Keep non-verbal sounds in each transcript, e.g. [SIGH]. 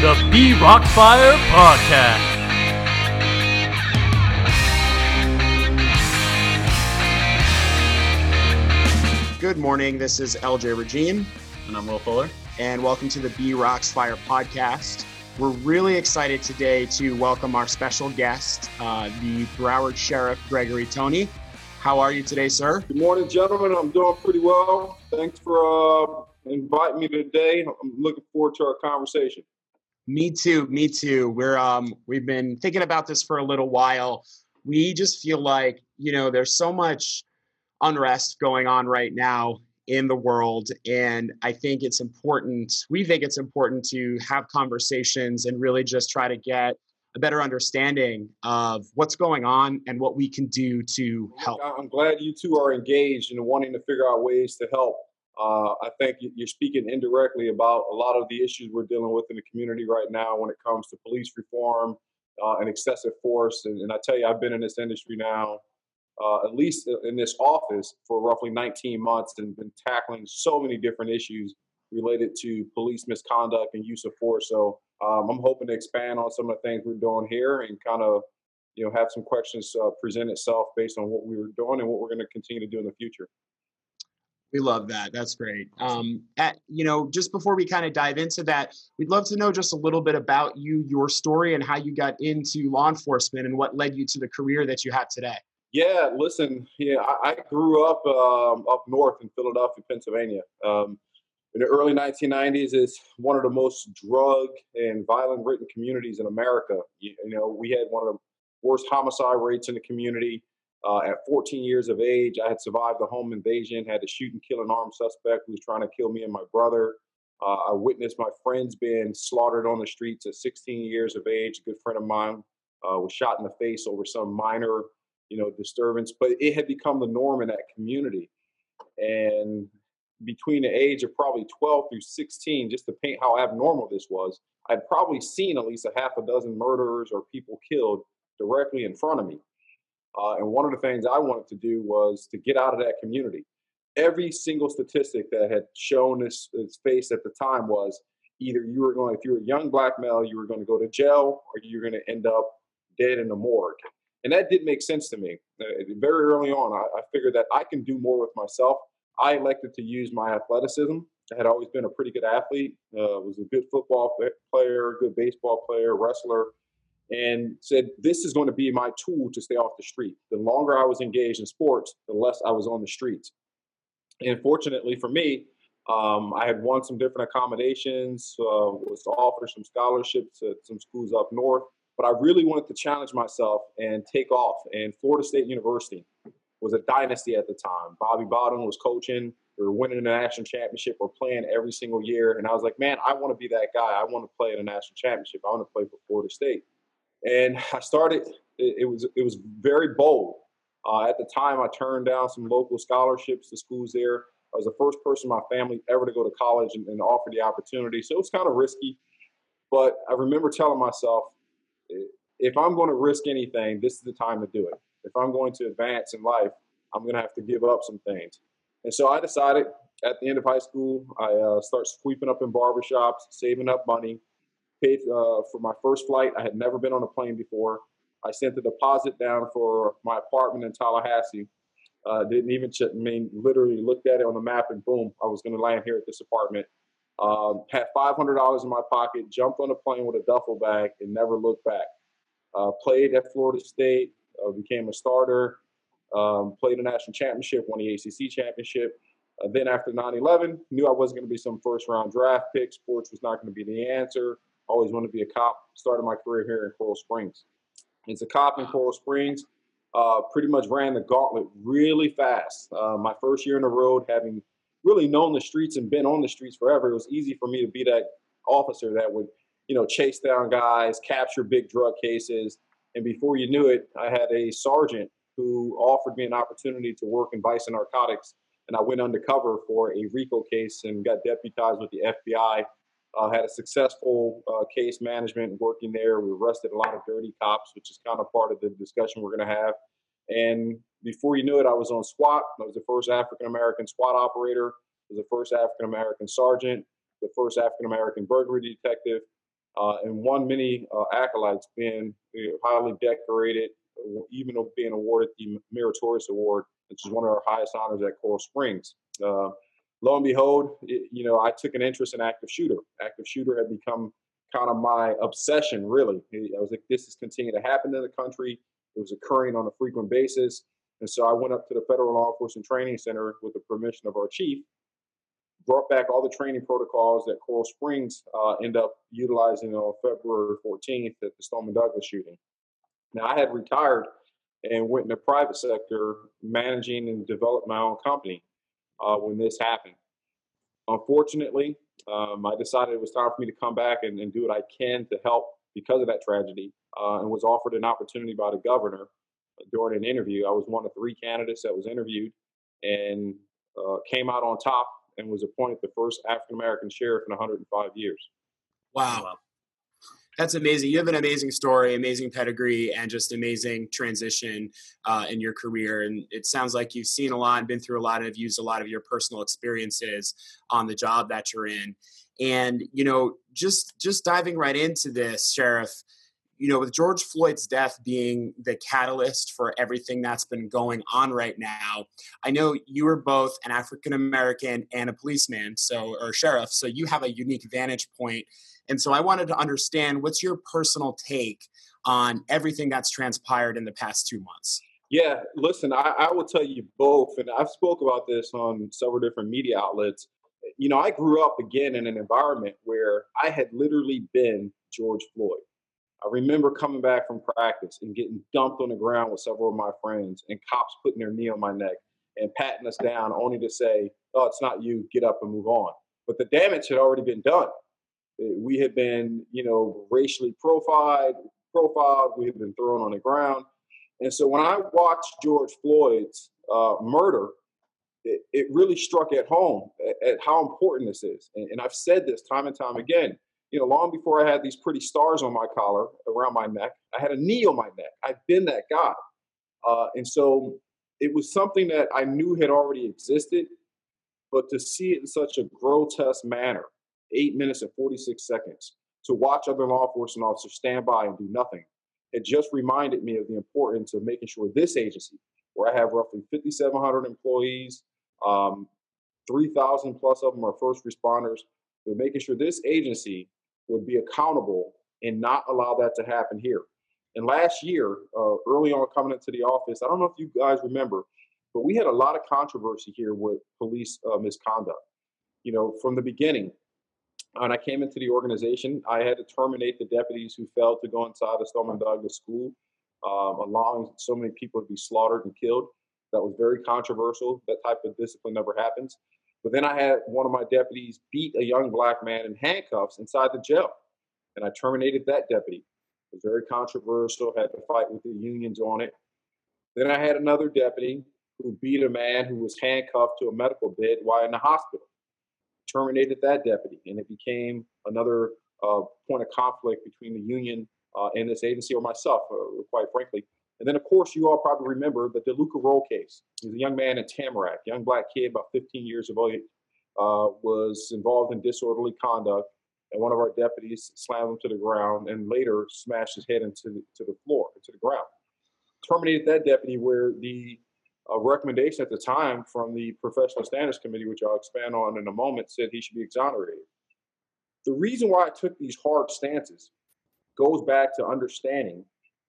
the B Rockfire Podcast. Good morning. This is LJ Regine. And I'm Will Fuller. And welcome to the B Rocks Fire podcast. We're really excited today to welcome our special guest, uh, the Broward Sheriff Gregory Tony. How are you today, sir? Good morning, gentlemen. I'm doing pretty well. Thanks for uh, inviting me today. I'm looking forward to our conversation. Me too. Me too. We're um, we've been thinking about this for a little while. We just feel like you know there's so much unrest going on right now in the world. And I think it's important, we think it's important to have conversations and really just try to get a better understanding of what's going on and what we can do to help. I'm glad you two are engaged in wanting to figure out ways to help. Uh, I think you're speaking indirectly about a lot of the issues we're dealing with in the community right now when it comes to police reform uh, and excessive force. And, and I tell you, I've been in this industry now uh, at least in this office for roughly 19 months and been tackling so many different issues related to police misconduct and use of force. So um, I'm hoping to expand on some of the things we're doing here and kind of, you know, have some questions uh, present itself based on what we were doing and what we're going to continue to do in the future. We love that. That's great. Um, at, you know, just before we kind of dive into that, we'd love to know just a little bit about you, your story, and how you got into law enforcement and what led you to the career that you have today. Yeah, listen, yeah, I, I grew up um, up north in Philadelphia, Pennsylvania. Um, in the early 1990s, it's one of the most drug and violent ridden communities in America. You, you, know, we had one of the worst homicide rates in the community. Uh, at 14 years of age, I had survived a home invasion, had to shoot and kill an armed suspect who was trying to kill me and my brother. Uh, I witnessed my friends being slaughtered on the streets at 16 years of age. A good friend of mine uh, was shot in the face over some minor you know, disturbance, but it had become the norm in that community. And between the age of probably 12 through 16, just to paint how abnormal this was, I'd probably seen at least a half a dozen murderers or people killed directly in front of me. Uh, and one of the things I wanted to do was to get out of that community. Every single statistic that had shown its, its face at the time was either you were going, if you were a young black male, you were going to go to jail or you're going to end up dead in the morgue. And that didn't make sense to me. Uh, very early on, I, I figured that I can do more with myself. I elected to use my athleticism. I had always been a pretty good athlete, uh, was a good football player, good baseball player, wrestler, and said, This is going to be my tool to stay off the street. The longer I was engaged in sports, the less I was on the streets. And fortunately for me, um, I had won some different accommodations, uh, was offered some scholarships at some schools up north but I really wanted to challenge myself and take off. And Florida State University was a dynasty at the time. Bobby Bowden was coaching. We were winning the national championship. We're playing every single year. And I was like, man, I want to be that guy. I want to play in a national championship. I want to play for Florida State. And I started. It, it was it was very bold. Uh, at the time, I turned down some local scholarships to schools there. I was the first person in my family ever to go to college and, and offer the opportunity. So it was kind of risky. But I remember telling myself, if I'm going to risk anything, this is the time to do it. If I'm going to advance in life, I'm going to have to give up some things. And so I decided at the end of high school, I uh, start sweeping up in barbershops, saving up money, paid uh, for my first flight. I had never been on a plane before. I sent the deposit down for my apartment in Tallahassee. Uh, didn't even check, I mean, literally looked at it on the map and boom, I was going to land here at this apartment. Um, had $500 in my pocket, jumped on a plane with a duffel bag, and never looked back. Uh, played at Florida State, uh, became a starter, um, played a national championship, won the ACC championship. Uh, then after 9-11, knew I wasn't going to be some first-round draft pick. Sports was not going to be the answer. Always wanted to be a cop. Started my career here in Coral Springs. As a cop in Coral Springs, uh, pretty much ran the gauntlet really fast. Uh, my first year in the road, having really known the streets and been on the streets forever, it was easy for me to be that officer that would, you know, chase down guys, capture big drug cases. And before you knew it, I had a sergeant who offered me an opportunity to work in Vice and Narcotics. And I went undercover for a RICO case and got deputized with the FBI. Uh, had a successful uh, case management working there. We arrested a lot of dirty cops, which is kind of part of the discussion we're going to have. And before you knew it, I was on SWAT. I was the first African American SWAT operator. I was the first African American sergeant, the first African American burglary detective. uh, and won many uh, accolades, being highly decorated, even being awarded the Meritorious Award, which is one of our highest honors at Coral Springs. Lo and behold, it, you know, I took an interest in active shooter. Active shooter had become kind of my obsession, really. I was like, this is continuing to happen in the country. It was occurring on a frequent basis. And so I went up to the Federal Law Enforcement Training Center with the permission of our chief, brought back all the training protocols that Coral Springs uh, end up utilizing on February 14th at the Stoneman Douglas shooting. Now, I had retired and went in the private sector managing and developed my own company uh, when this happened. Unfortunately, um, I decided it was time for me to come back and, and do what I can to help because of that tragedy uh, and was offered an opportunity by the governor during an interview. I was one of three candidates that was interviewed and uh, came out on top and was appointed the first African American sheriff in 105 years. Wow. That's amazing. You have an amazing story, amazing pedigree, and just amazing transition uh, in your career. And it sounds like you've seen a lot been through a lot, and have used a lot of your personal experiences on the job that you're in. And you know, just just diving right into this, Sheriff you know, with George Floyd's death being the catalyst for everything that's been going on right now, I know you are both an African American and a policeman, so or sheriff, so you have a unique vantage point. And so I wanted to understand what's your personal take on everything that's transpired in the past two months. Yeah, listen, I, I will tell you both, and I've spoke about this on several different media outlets. You know, I grew up again in an environment where I had literally been George Floyd. I remember coming back from practice and getting dumped on the ground with several of my friends and cops putting their knee on my neck and patting us down only to say, oh, it's not you, get up and move on. But the damage had already been done. Eh, we had been, you know, racially profiled, profiled, we had been thrown on the ground. And so when I watched George Floyd's uh, murder, it, it, really struck at home at, at how important this is. And, and I've said this time and time again you know, long before I had these pretty stars on my collar around my neck, I had a knee on my neck. I've been that guy. Uh, and so it was something that I knew had already existed, but to see it in such a grotesque manner, eight minutes and 46 seconds, to watch other law enforcement officers stand by and do nothing, it just reminded me of the importance of making sure this agency, where I have roughly 5,700 employees, um, 3,000 plus of them are first responders, but making sure this agency would be accountable and not allow that to happen here. And last year, uh, early on coming into the office, I don't know if you guys remember, but we had a lot of controversy here with police uh, misconduct. You know, from the beginning, when I came into the organization, I had to terminate the deputies who failed to go inside the Stoneman Douglas school, um, allowing so many people to be slaughtered and killed. That was very controversial. That type of discipline never happens. But then I had one of my deputies beat a young black man in handcuffs inside the jail. And I terminated that deputy. It was very controversial, had to fight with the unions on it. Then I had another deputy who beat a man who was handcuffed to a medical bed while in the hospital. Terminated that deputy, and it became another uh, point of conflict between the union uh, and this agency or myself, uh, quite frankly. And then, of course, you all probably remember the Delucca Rolle case. He was a young man in Tamarac, young black kid, about 15 years of age, uh, was involved in disorderly conduct, and one of our deputies slammed him to the ground and later smashed his head into the, to the floor, into the ground. Terminated that deputy where the uh, recommendation at the time from the Professional Standards Committee, which I'll expand on in a moment, said he should be exonerated. The reason why I took these hard stances goes back to understanding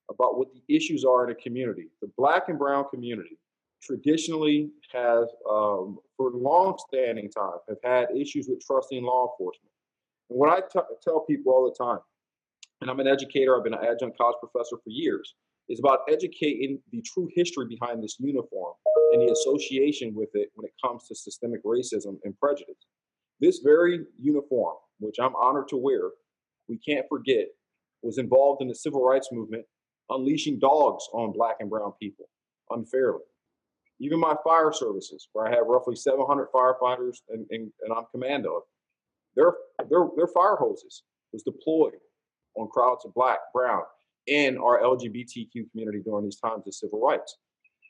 about what the issues are in a community. The black and brown community traditionally has, um, for long-standing time, have had issues with trusting law enforcement. And what I tell people all the time, and I'm an educator, I've been an adjunct college professor for years, is about educating the true history behind this uniform and the association with it when it comes to systemic racism and prejudice. This very uniform, which I'm honored to wear, we can't forget, was involved in the civil rights movement unleashing dogs on black and brown people unfairly. Even my fire services, where I have roughly 700 firefighters and, and, and I'm commando, their, their, their fire hoses was deployed on crowds of black, brown, and our LGBTQ community during these times of civil rights.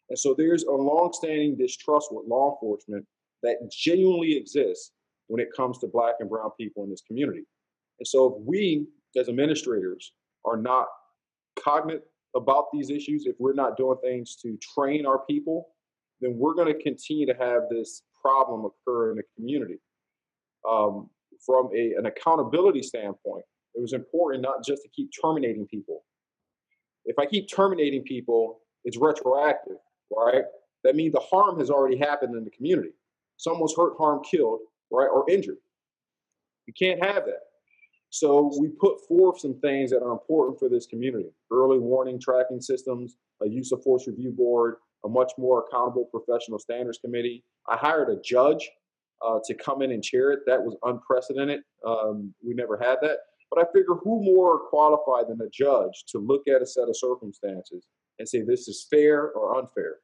And so there's a longstanding distrust with law enforcement that genuinely exists when it comes to black and brown people in this community. And so if we as administrators are not cognizant about these issues, if we're not doing things to train our people, then we're going to continue to have this problem occur in the community. Um, from a, an accountability standpoint, it was important not just to keep terminating people. If I keep terminating people, it's retroactive, right? That means the harm has already happened in the community. Someone's hurt, harmed, killed, right, or injured. You can't have that. So we put forth some things that are important for this community: early warning tracking systems, a use of force review board, a much more accountable professional standards committee. I hired a judge uh, to come in and chair it. That was unprecedented. Um, we never had that. But I figure who more qualified than a judge to look at a set of circumstances and say this is fair or unfair.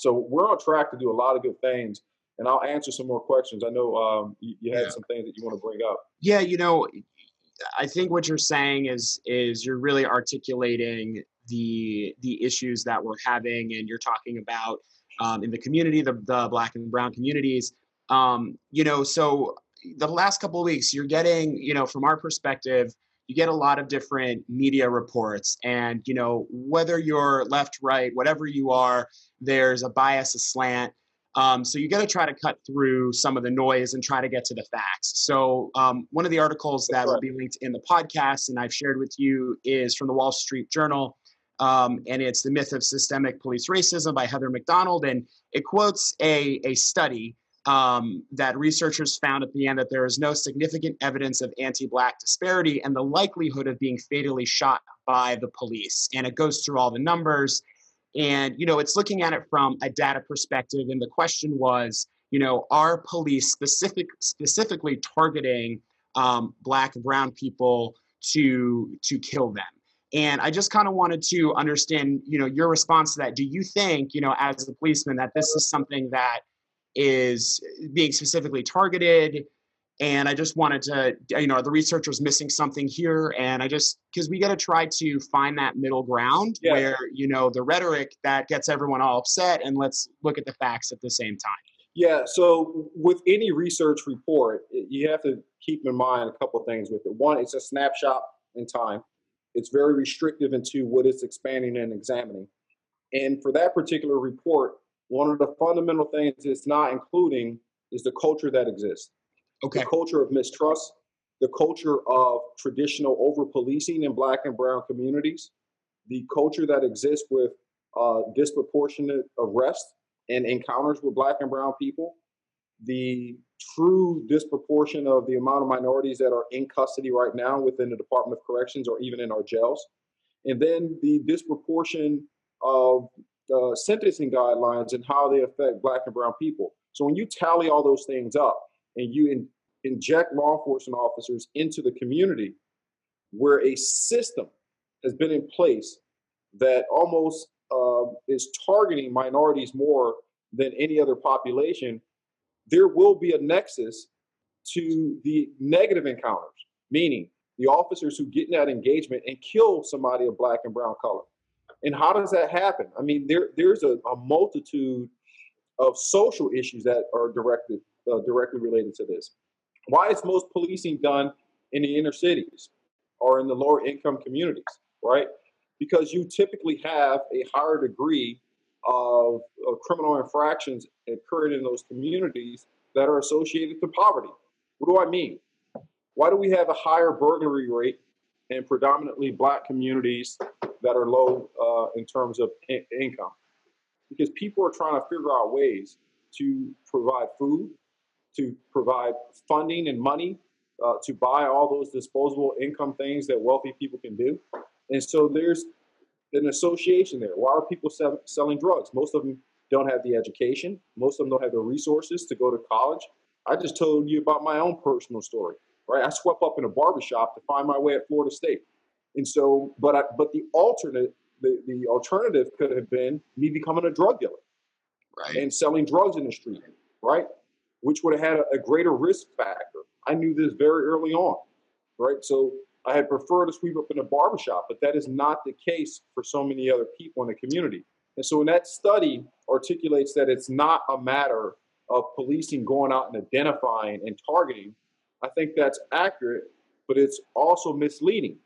So we're on track to do a lot of good things. And I'll answer some more questions. I know um, you, you, had yeah. some things that you want to bring up. Yeah, you know, I think what you're saying is is you're really articulating the the issues that we're having, and you're talking about um, in the community, the the black and brown communities. Um, you know, so the last couple of weeks, you're getting, you know, from our perspective, you get a lot of different media reports. And you know whether you're left right whatever you are there's a bias a slant. Um, so you got to try to cut through some of the noise and try to get to the facts. So um, one of the articles that will be linked in the podcast and i've shared with you is from the wall street journal. Um, and it's the myth of systemic police racism by heather Mac Donald, and it quotes a, a study um, that researchers found at the end that there is no significant evidence of anti-black disparity and the likelihood of being fatally shot by the police. And it goes through all the numbers, and you know it's looking at it from a data perspective. And the question was, you know, are police specific specifically targeting um, black and brown people to to kill them? And I just kind of wanted to understand, you know, your response to that. Do you think, you know, as a policeman, that this is something that is being specifically targeted. And i just wanted to you know the researchers missing something here. And i just because we got to try to find that middle ground yeah. where you know the rhetoric that gets everyone all upset and let's look at the facts at the same time. Yeah so with any research report you have to keep in mind a couple things with it. One it's a snapshot in time. It's very restrictive into what it's expanding and examining. And for that particular report one of the fundamental things it's not including is the culture that exists. Okay. The culture of mistrust, the culture of traditional over policing in black and brown communities, the culture that exists with uh, disproportionate arrest and encounters with black and brown people, the true disproportion of the amount of minorities that are in custody right now within the Department of Corrections or even in our jails, and then the disproportion of sentencing guidelines and how they affect black and brown people. So when you tally all those things up and you in, inject law enforcement officers into the community where a system has been in place that almost uh, is targeting minorities more than any other population, there will be a nexus to the negative encounters, meaning the officers who get in that engagement and kill somebody of black and brown color. And how does that happen? I mean, there there's a, a multitude of social issues that are directed uh, directly related to this. Why is most policing done in the inner cities or in the lower income communities, right? Because you typically have a higher degree of, of criminal infractions occurring in those communities that are associated to poverty. What do I mean? Why do we have a higher burglary rate in predominantly black communities that are low uh, in terms of in- income because people are trying to figure out ways to provide food, to provide funding and money uh, to buy all those disposable income things that wealthy people can do. And so there's an association there. Why are people sell- selling drugs? Most of them don't have the education, most of them don't have the resources to go to college. I just told you about my own personal story, right? I swept up in a barbershop to find my way at Florida State. And so, but I, but the alternate, the, the alternative could have been me becoming a drug dealer, right, and selling drugs in the street, right, which would have had a, a greater risk factor. I knew this very early on, right. So I had preferred to sweep up in a barbershop, but that is not the case for so many other people in the community. And so, when that study articulates that it's not a matter of policing going out and identifying and targeting, I think that's accurate but it's also misleading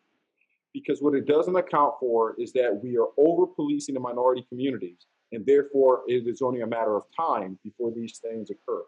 because what it doesn't account for is that we are over policing the minority communities, and therefore it is only a matter of time before these things occur.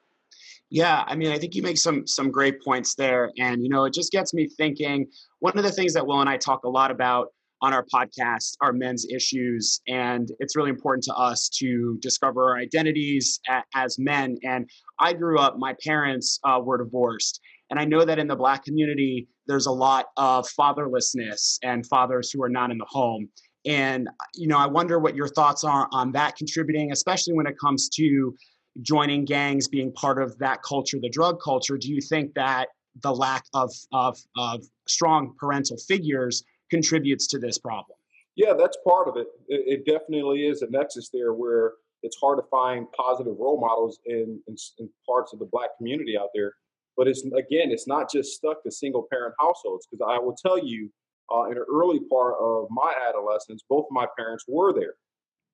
Yeah, I mean, I think you make some some great points there, and you know, it just gets me thinking. One of the things that Will and I talk a lot about on our podcast are men's issues, and it's really important to us to discover our identities as men. And I grew up; my parents uh, were divorced, and I know that in the Black community, there's a lot of fatherlessness and fathers who are not in the home. And you know, I wonder what your thoughts are on that contributing, especially when it comes to joining gangs, being part of that culture, the drug culture, do you think that the lack of, of, of strong parental figures contributes to this problem? Yeah, that's part of it. it. it. definitely is a nexus there where it's hard to find positive role models in, in, in parts of the black community out there. But it's again, it's not just stuck to single parent households because I will tell you, uh, in an early part of my adolescence, both of my parents were there,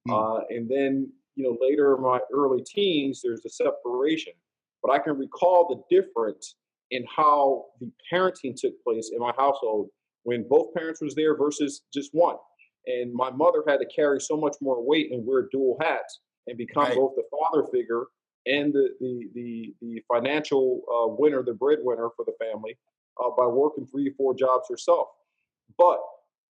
mm. uh, and then you know, later in my early teens, there's a separation. But I can recall the difference in how the parenting took place in my household when both parents was there versus just one. And my mother had to carry so much more weight and wear dual hats and become right. both the father figure and the the the, the financial uh, winner, the breadwinner for the family, uh, by working three or four jobs herself. But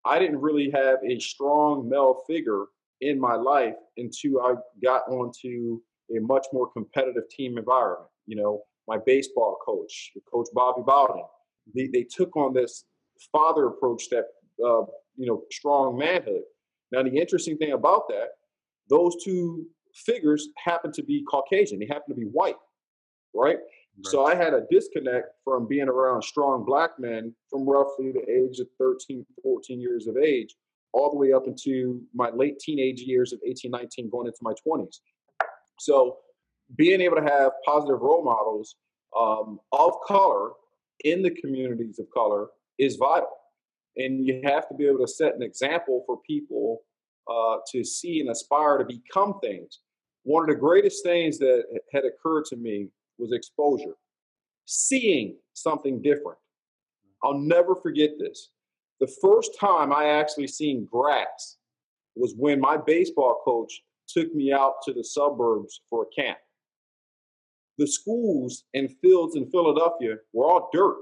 I didn't really have a strong male figure in my life until I got onto a much more competitive team environment. You know, my baseball coach, Coach Bobby Bowden, they, they took on this father approach that, uh, you know, strong manhood. Now, the interesting thing about that, those two figures happen to be Caucasian, they happen to be white, right? Right. So I had a disconnect from being around strong black men from roughly the age of 13, 14 years of age all the way up into my late teenage years of 18, 19, going into my 20s. So being able to have positive role models um, of color in the communities of color is vital. And you have to be able to set an example for people uh, to see and aspire to become things. One of the greatest things that had occurred to me was exposure, seeing something different. I'll never forget this. The first time I actually seen grass was when my baseball coach took me out to the suburbs for a camp. The schools and fields in Philadelphia were all dirt,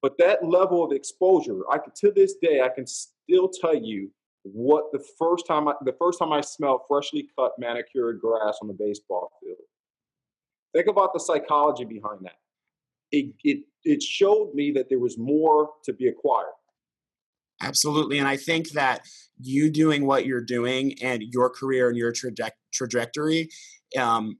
but that level of exposure, I can to this day I can still tell you what the first time I, the first time I smelled freshly cut manicured grass on the baseball field. Think about the psychology behind that. It, it, it showed me that there was more to be acquired. Absolutely. And I think that you doing what you're doing and your career and your traje- trajectory um,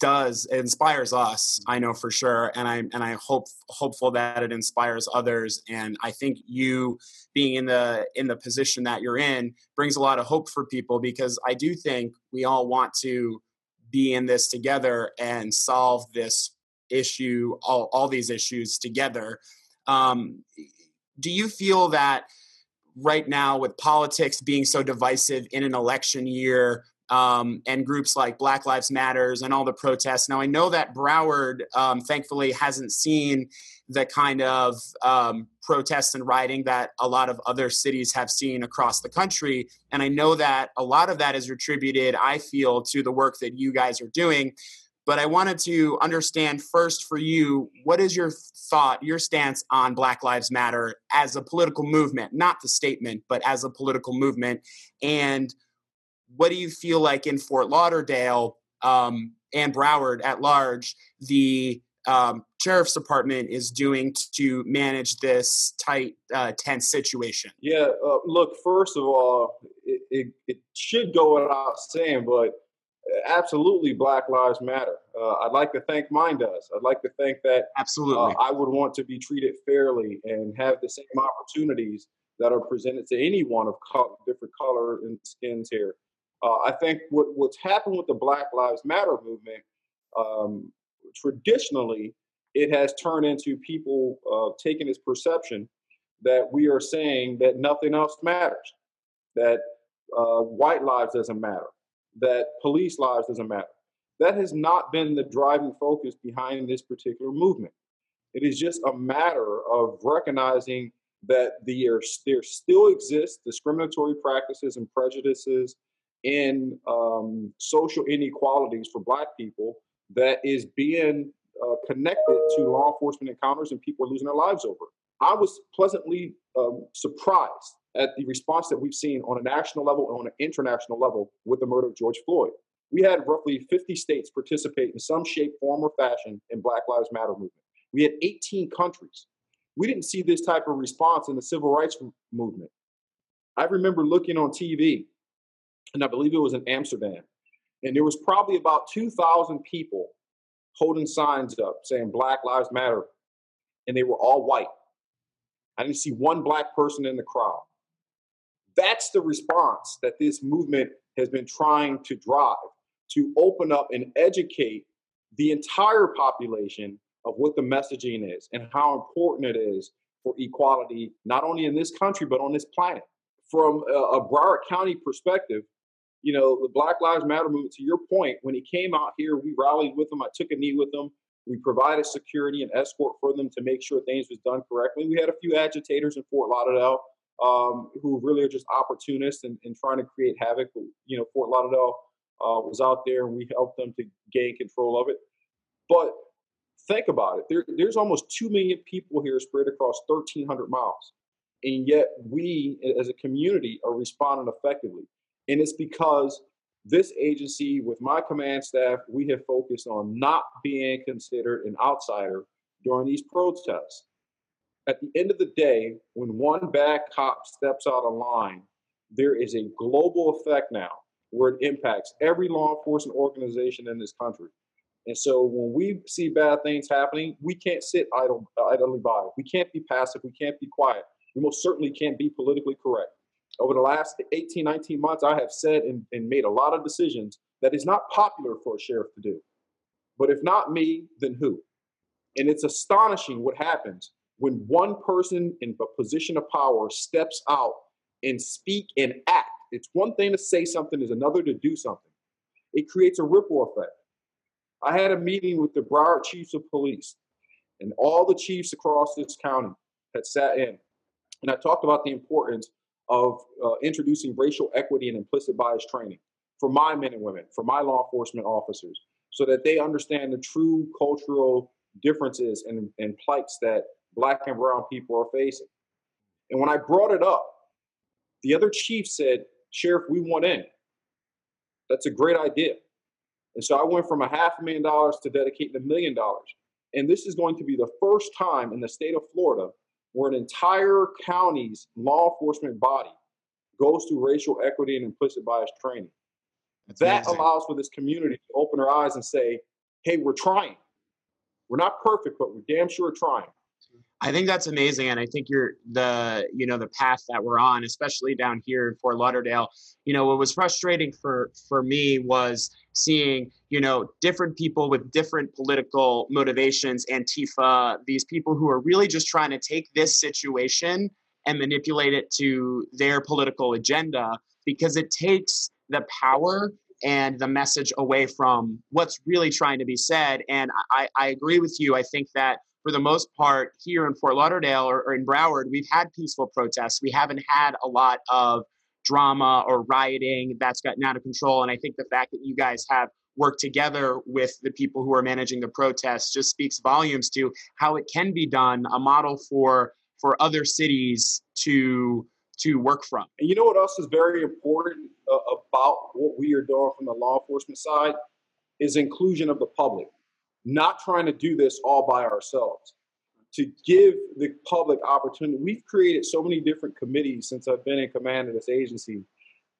does it inspires us i know for sure and i and i hope hopeful that it inspires others and i think you being in the in the position that you're in brings a lot of hope for people because i do think we all want to be in this together and solve this issue all, all these issues together. Um, do you feel that right now with politics being so divisive in an election year um, and groups like black lives matters and all the protests. Now i know that broward um, thankfully hasn't seen the kind of um, protests and rioting that a lot of other cities have seen across the country. And i know that a lot of that is attributed i feel to the work that you guys are doing. But I wanted to understand first for you what is your thought, your stance on Black Lives Matter as a political movement, not the statement, but as a political movement, and what do you feel like in Fort Lauderdale um, and Broward at large the um, sheriff's department is doing to manage this tight, uh, tense situation? Yeah, uh, look, first of all, it, it, it should go without saying, but absolutely black lives matter. Uh, i'd like to think mine does. I'd like to think that absolutely. Uh, i would want to be treated fairly and have the same opportunities that are presented to anyone of color, different color and skins here uh, i think what, what's happened with the black lives matter movement um, traditionally it has turned into people uh, taking this perception that we are saying that nothing else matters that uh, white lives doesn't matter that police lives doesn't matter. That has not been the driving focus behind this particular movement. It is just a matter of recognizing that there, there still exists discriminatory practices and prejudices in um, social inequalities for Black people that is being uh, connected to law enforcement encounters and people are losing their lives over. I was pleasantly um, surprised at the response that we've seen on a national level and on an international level with the murder of George Floyd. We had roughly 50 states participate in some shape, form, or fashion in Black Lives Matter movement. We had 18 countries. We didn't see this type of response in the civil rights movement. I remember looking on TV, and I believe it was in Amsterdam, and there was probably about 2,000 people holding signs up saying Black Lives Matter, and they were all white. I didn't see one black person in the crowd. That's the response that this movement has been trying to drive to open up and educate the entire population of what the messaging is and how important it is for equality, not only in this country, but on this planet. From a, Broward County perspective, you know, the Black Lives Matter movement, to your point, when he came out here, we rallied with him. I took a knee with him. We provided security and escort for them to make sure things was done correctly. We had a few agitators in Fort Lauderdale um, who really are just opportunists and, and, trying to create havoc. You know, Fort Lauderdale uh, was out there and we helped them to gain control of it. But think about it. There, there's almost 2 million people here spread across 1,300 miles. And yet we as a community are responding effectively. And it's because this agency, with my command staff, we have focused on not being considered an outsider during these protests. At the end of the day, when one bad cop steps out of line, there is a global effect now where it impacts every law enforcement organization in this country. And so when we see bad things happening, we can't sit idle, idly by. We can't be passive. We can't be quiet. We most certainly can't be politically correct. Over the last 18, 19 months, I have said and, and made a lot of decisions that is not popular for a sheriff to do. But if not me, then who? And it's astonishing what happens when one person in a position of power steps out and speak and act. It's one thing to say something, is another to do something. It creates a ripple effect. I had a meeting with the Broward chiefs of police, and all the chiefs across this county had sat in. And I talked about the importance of uh, introducing racial equity and implicit bias training for my men and women, for my law enforcement officers, so that they understand the true cultural differences and, and plights that black and brown people are facing. And when I brought it up, the other chief said, Sheriff, we want in. That's a great idea. And so I went from a half million dollars to dedicating a million dollars. And this is going to be the first time in the state of Florida where an entire county's law enforcement body goes through racial equity and implicit bias training. That's that amazing. allows for this community to open their eyes and say, hey, we're trying. We're not perfect, but we're damn sure trying. I think that's amazing, and I think you're the you know the path that we're on, especially down here in Fort Lauderdale. You know what was frustrating for for me was seeing you know different people with different political motivations, Antifa, these people who are really just trying to take this situation and manipulate it to their political agenda because it takes the power and the message away from what's really trying to be said. And I, I agree with you. I think that for the most part, here in Fort Lauderdale or, or in Broward, we've had peaceful protests. We haven't had a lot of drama or rioting that's gotten out of control. And I think the fact that you guys have worked together with the people who are managing the protests just speaks volumes to how it can be done, a model for for other cities to to work from. And you know what else is very important uh, about what we are doing from the law enforcement side is inclusion of the public not trying to do this all by ourselves. To give the public opportunity, we've created so many different committees since I've been in command of this agency,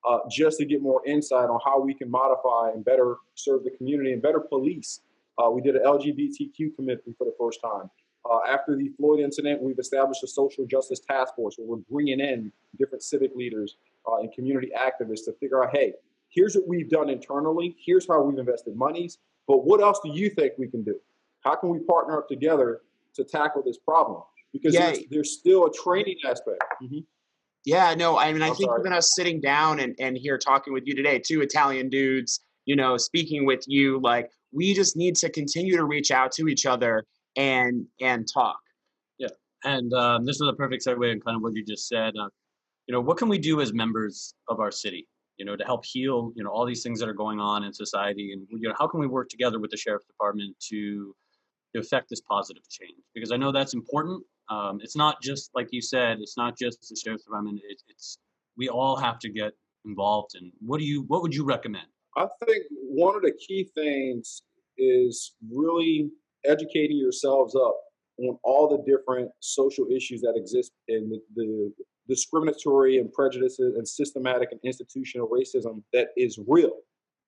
uh, just to get more insight on how we can modify and better serve the community and better police. Uh, we did an LGBTQ committee for the first time. Uh, after the Floyd incident, we've established a social justice task force where we're bringing in different civic leaders uh, and community activists to figure out, hey, here's what we've done internally. Here's how we've invested monies. But what else do you think we can do? How can we partner up together to tackle this problem? Because yeah. there's, there's, still a training aspect. Mm-hmm. Yeah, no, I mean, I I'm think sorry. even us sitting down and, and here talking with you today, two Italian dudes, you know, speaking with you, like we just need to continue to reach out to each other and and talk. Yeah, and um, this is a perfect segue in kind of what you just said. Uh, you know, what can we do as members of our city? You know, to help heal, you know, all these things that are going on in society, and you know, how can we work together with the sheriff's department to to affect this positive change? Because I know that's important. Um, it's not just like you said. It's not just the sheriff's department. It, it's we all have to get involved. And what do you? What would you recommend? I think one of the key things is really educating yourselves up on all the different social issues that exist in the, the discriminatory and prejudices and systematic and institutional racism that is real,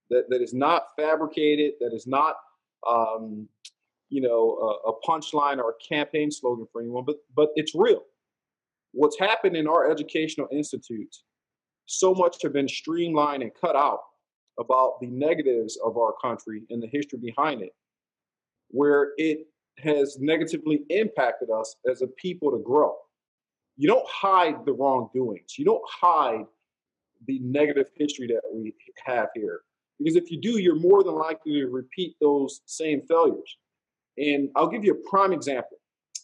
that, that is not fabricated, that is not, um, you know, a, a punchline or a campaign slogan for anyone, but but it's real. What's happened in our educational institutes, so much have been streamlined and cut out about the negatives of our country and the history behind it, where it has negatively impacted us as a people to grow. You don't hide the wrongdoings. You don't hide the negative history that we have here. Because if you do, you're more than likely to repeat those same failures. And I'll give you a prime example.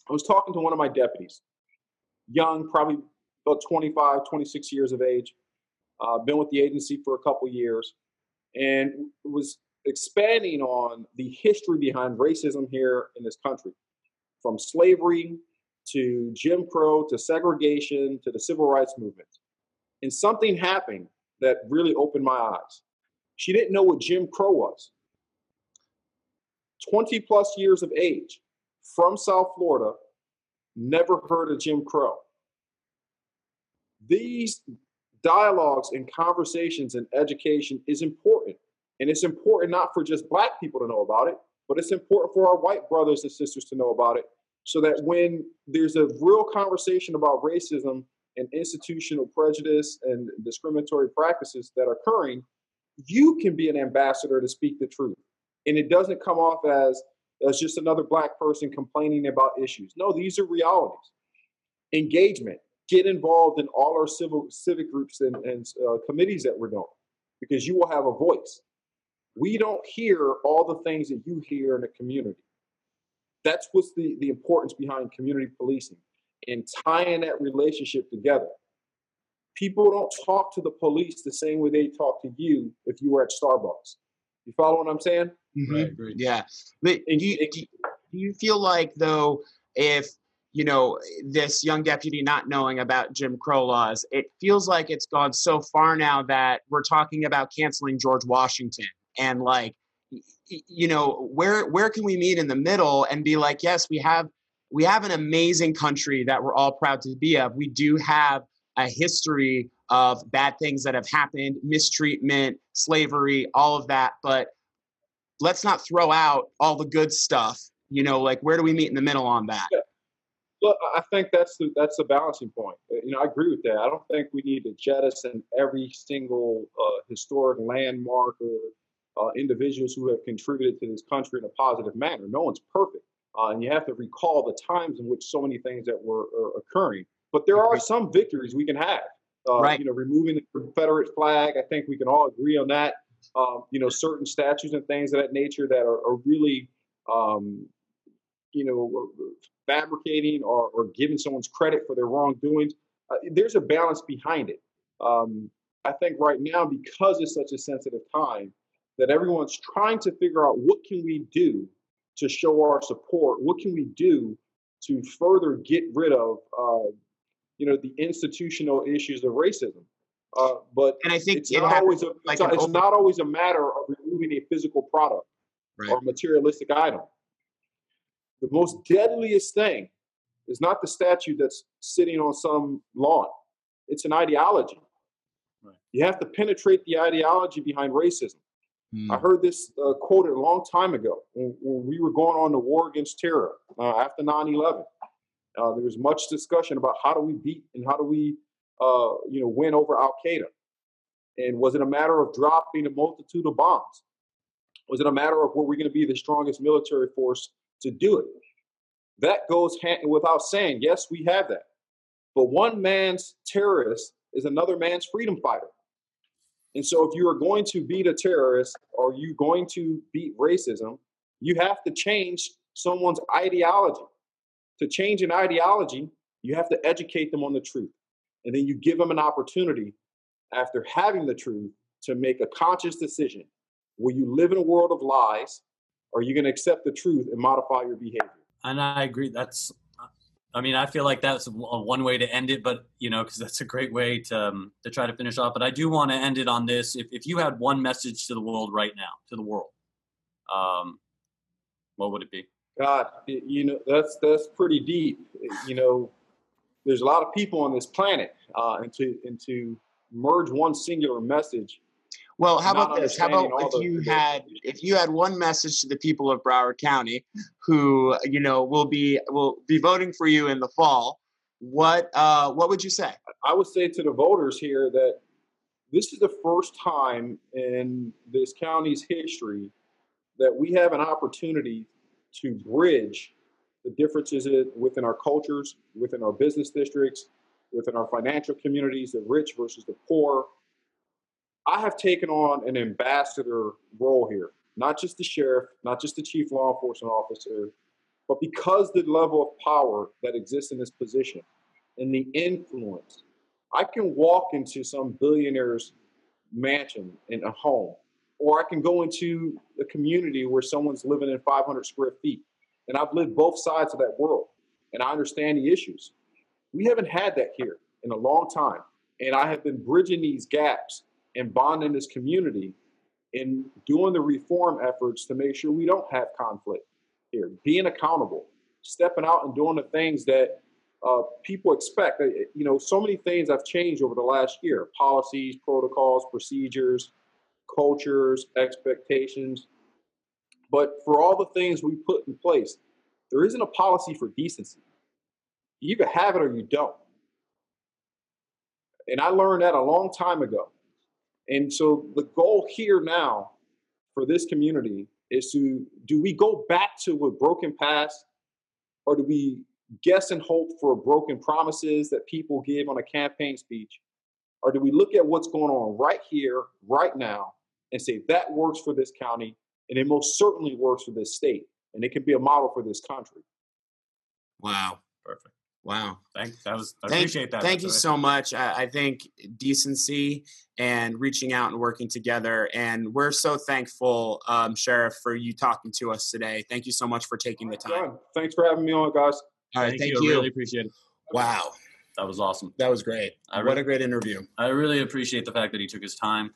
I was talking to one of my deputies, young, probably about 25, 26 years of age, uh, been with the agency for a couple years and was expanding on the history behind racism here in this country from slavery to Jim Crow to segregation to the civil rights movement. And something happened that really opened my eyes. She didn't know what Jim Crow was. 20 plus years of age from South Florida, never heard of Jim Crow. These dialogues and conversations and education is important. And it's important not for just black people to know about it, but it's important for our white brothers and sisters to know about it so that when there's a real conversation about racism and institutional prejudice and discriminatory practices that are occurring, you can be an ambassador to speak the truth. And it doesn't come off as, as just another black person complaining about issues. No, these are realities. Engagement, get involved in all our civil civic groups and, and uh, committees that we're doing because you will have a voice. We don't hear all the things that you hear in the community. That's what's the, the importance behind community policing and tying that relationship together. People don't talk to the police the same way they talk to you if you were at Starbucks. You follow what I'm saying? Mm-hmm. Right, yeah. But do you, do you feel like, though, if you know, this young deputy not knowing about Jim Crow laws. It feels like it's gone so far now that we're talking about canceling George Washington and like, you know, where where can we meet in the middle and be like, yes, we have we have an amazing country that we're all proud to be of. We do have a history of bad things that have happened, mistreatment, slavery, all of that, but let's not throw out all the good stuff. You know, like where do we meet in the middle on that? Yeah. Well, I think that's the that's the balancing point. Uh, you know, I agree with that. I don't think we need to jettison every single uh, historic landmark or uh, individuals who have contributed to this country in a positive manner. No one's perfect, uh, and you have to recall the times in which so many things that were occurring. But there are some victories we can have. Uh, right. You know, removing the Confederate flag. I think we can all agree on that. Um, you know, certain statues and things of that nature that are, are really um, you know, fabricating or, or giving someone's credit for their wrongdoings. Uh, there's a balance behind it. Um, I think right now, because it's such a sensitive time, that everyone's trying to figure out what can we do to show our support. What can we do to further get rid of, uh, you know, the institutional issues of racism. Uh, but and I think it's, it not, always a, like it's, it's not always a matter of removing a physical product right. or materialistic item the most deadliest thing is not the statue that's sitting on some lawn. It's an ideology. Right. You have to penetrate the ideology behind racism. Mm. I heard this uh, quoted a long time ago when, when, we were going on the war against terror uh, after 9 11. Uh, there was much discussion about how do we beat and how do we, uh, you know, win over Al Qaeda. And was it a matter of dropping a multitude of bombs? Was it a matter of were we going to be the strongest military force to do it. That goes hand, without saying. Yes, we have that. But one man's terrorist is another man's freedom fighter. And so if you are going to beat a terrorist or you going to beat racism, you have to change someone's ideology. To change an ideology, you have to educate them on the truth. And then you give them an opportunity after having the truth to make a conscious decision. Will you live in a world of lies? Or are you going to accept the truth and modify your behavior? And I agree. That's, I mean, I feel like that's one way to end it, but you know, because that's a great way to um, to try to finish off. But I do want to end it on this. If if you had one message to the world right now, to the world, um, what would it be? God, you know, that's that's pretty deep. You know, there's a lot of people on this planet, uh, and to and to merge one singular message well, how about this? How about if you had if you had one message to the people of Broward County, who you know will be will be voting for you in the fall? What uh, what would you say? I would say to the voters here that this is the first time in this county's history that we have an opportunity to bridge the differences within our cultures, within our business districts, within our financial communities, the rich versus the poor, I have taken on an ambassador role here, not just the sheriff, not just the chief law enforcement officer, but because the level of power that exists in this position and the influence, I can walk into some billionaire's mansion in a home, or I can go into a community where someone's living in 500 square feet. And I've lived both sides of that world, and I understand the issues. We haven't had that here in a long time. And I have been bridging these gaps and bonding this community and doing the reform efforts to make sure we don't have conflict here, being accountable, stepping out and doing the things that uh, people expect. You know, so many things have changed over the last year policies, protocols, procedures, cultures, expectations. But for all the things we put in place, there isn't a policy for decency. You either have it or you don't. And I learned that a long time ago. And so the goal here now for this community is to do we go back to a broken past or do we guess and hope for broken promises that people give on a campaign speech? Or do we look at what's going on right here, right now, and say that works for this county and it most certainly works for this state and it can be a model for this country? Wow. Perfect. Wow. Thank that was I thank, appreciate that. Thank you so much. I, I, think decency and reaching out and working together. And we're so thankful, um, Sheriff, for you talking to us today. Thank you so much for taking the time. Thanks for having me on, guys. All right, thank, thank you. you. I really appreciate it. Wow. That was awesome. That was great. I what a great interview. I really appreciate the fact that he took his time.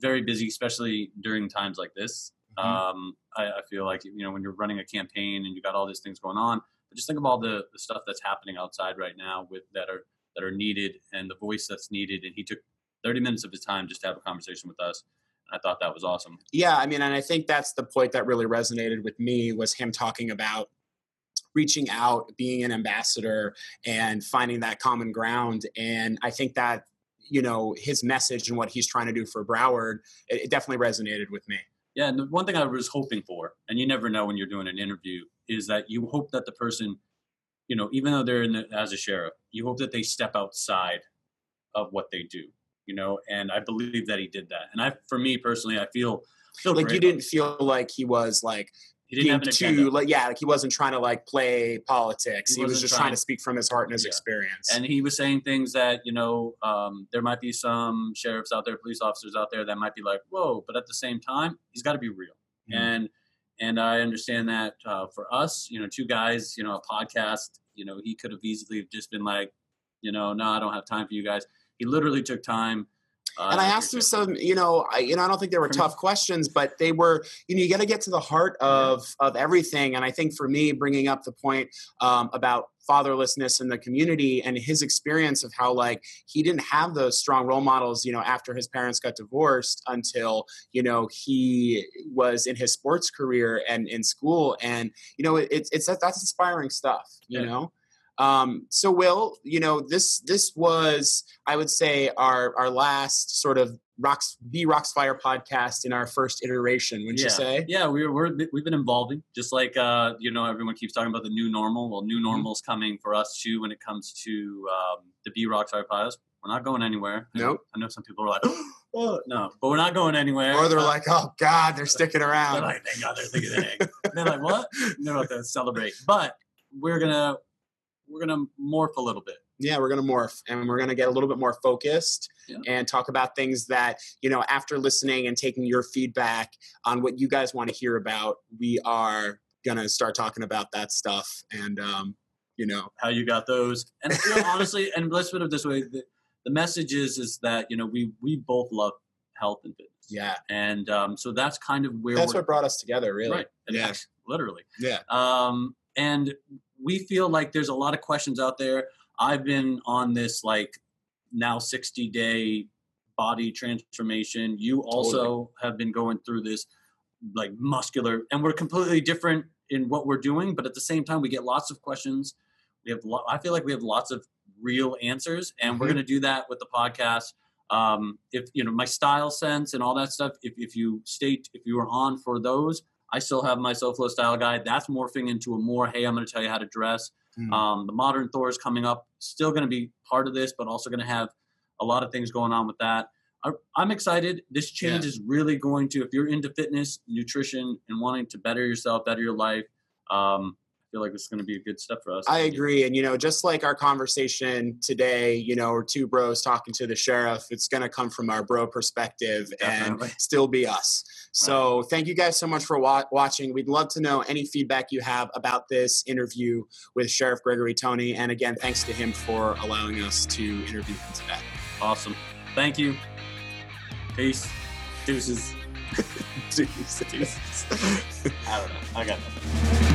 Very busy, especially during times like this. Mm-hmm. Um, I, I feel like you know when you're running a campaign and you got all these things going on, but just think of all the, the stuff that's happening outside right now with that are that are needed and the voice that's needed. And he took 30 minutes of his time just to have a conversation with us. I thought that was awesome. Yeah, I mean, and I think that's the point that really resonated with me was him talking about reaching out, being an ambassador, and finding that common ground. And I think that you know his message and what he's trying to do for Broward, it, it definitely resonated with me. Yeah, and the one thing I was hoping for, and you never know when you're doing an interview, is that you hope that the person, you know, even though they're in the, as a sheriff, you hope that they step outside of what they do, you know. And I believe that he did that. And I, for me personally, I feel, feel like you didn't feel like he was like he didn't have too like yeah like he wasn't trying to like play politics he, he was just trying, trying, to speak from his heart and his yeah. experience and he was saying things that you know um, there might be some sheriffs out there police officers out there that might be like whoa but at the same time he's got to be real mm-hmm. and and I understand that uh, for us, you know, two guys, you know, a podcast, you know, he could have easily just been like, you know, no, I don't have time for you guys. He literally took time. Uh, and I asked him some, you know, I, you know, I don't think they were tough questions, but they were, you know, you got to get to the heart of of everything. And I think for me, bringing up the point um, about fatherlessness in the community and his experience of how like he didn't have those strong role models you know after his parents got divorced until you know he was in his sports career and in school and you know it's it's that's inspiring stuff you yeah. know um, so will you know this this was i would say our our last sort of Rocks the Rocks Fire podcast in our first iteration, wouldn't yeah. you say? Yeah, we're, we're we've been evolving, just like uh, you know everyone keeps talking about the new normal. Well, new normal is mm-hmm. coming for us too when it comes to um, the B Rocks Fire podcast. We're not going anywhere. Nope. I know some people are like, [GASPS] oh, no, but we're not going anywhere. Or they're Uh, like, oh God, they're sticking [LAUGHS] around they're like, thank God they're thinking egg. they're like, what? They're about to celebrate. But we're gonna we're gonna morph a little bit. yeah, we're gonna morph and we're gonna get a little bit more focused Yeah. and talk about things that you know after listening and taking your feedback on what you guys want to hear about. We are gonna start talking about that stuff and um, you know how you got those. And you know, honestly, and let's put it this way: the, the message is is that you know we we both love health and fitness, yeah, and um, so that's kind of where that's what brought us together, really. right. Yeah. actually, literally. Yeah. Um, and we feel like there's a lot of questions out there. I've been on this like now 60 day body transformation. You also have been going through this like muscular, and we're completely different in what we're doing, but at the same time, we get lots of questions. We have, lo- I feel like we have lots of real answers, and we're Mhm. going to do that with the podcast. Um, if you know my style sense and all that stuff, if, if you state if you were on for those, I still have my SoFlo style guide. That's morphing into a more, hey, I'm going to tell you how to dress. Mm. Um, the modern Thor is coming up, still going to be part of this, but also going to have a lot of things going on with that. I, I'm excited. This change Yeah. is really going to, if you're into fitness, nutrition, and wanting to better yourself, better your life, um, feel like it's going to be a good step for us. I agree. And, you know, just like our conversation today, you know, we're two bros talking to the sheriff, it's going to come from our bro perspective Definitely. and still be us. So thank you guys so much for wa- watching. We'd love to know any feedback you have about this interview with Sheriff Gregory Tony. And again, thanks to him for allowing us to interview him today. Awesome. Thank you. Peace. [LAUGHS] Deuces. [LAUGHS] Deuces. I don't know. I got that.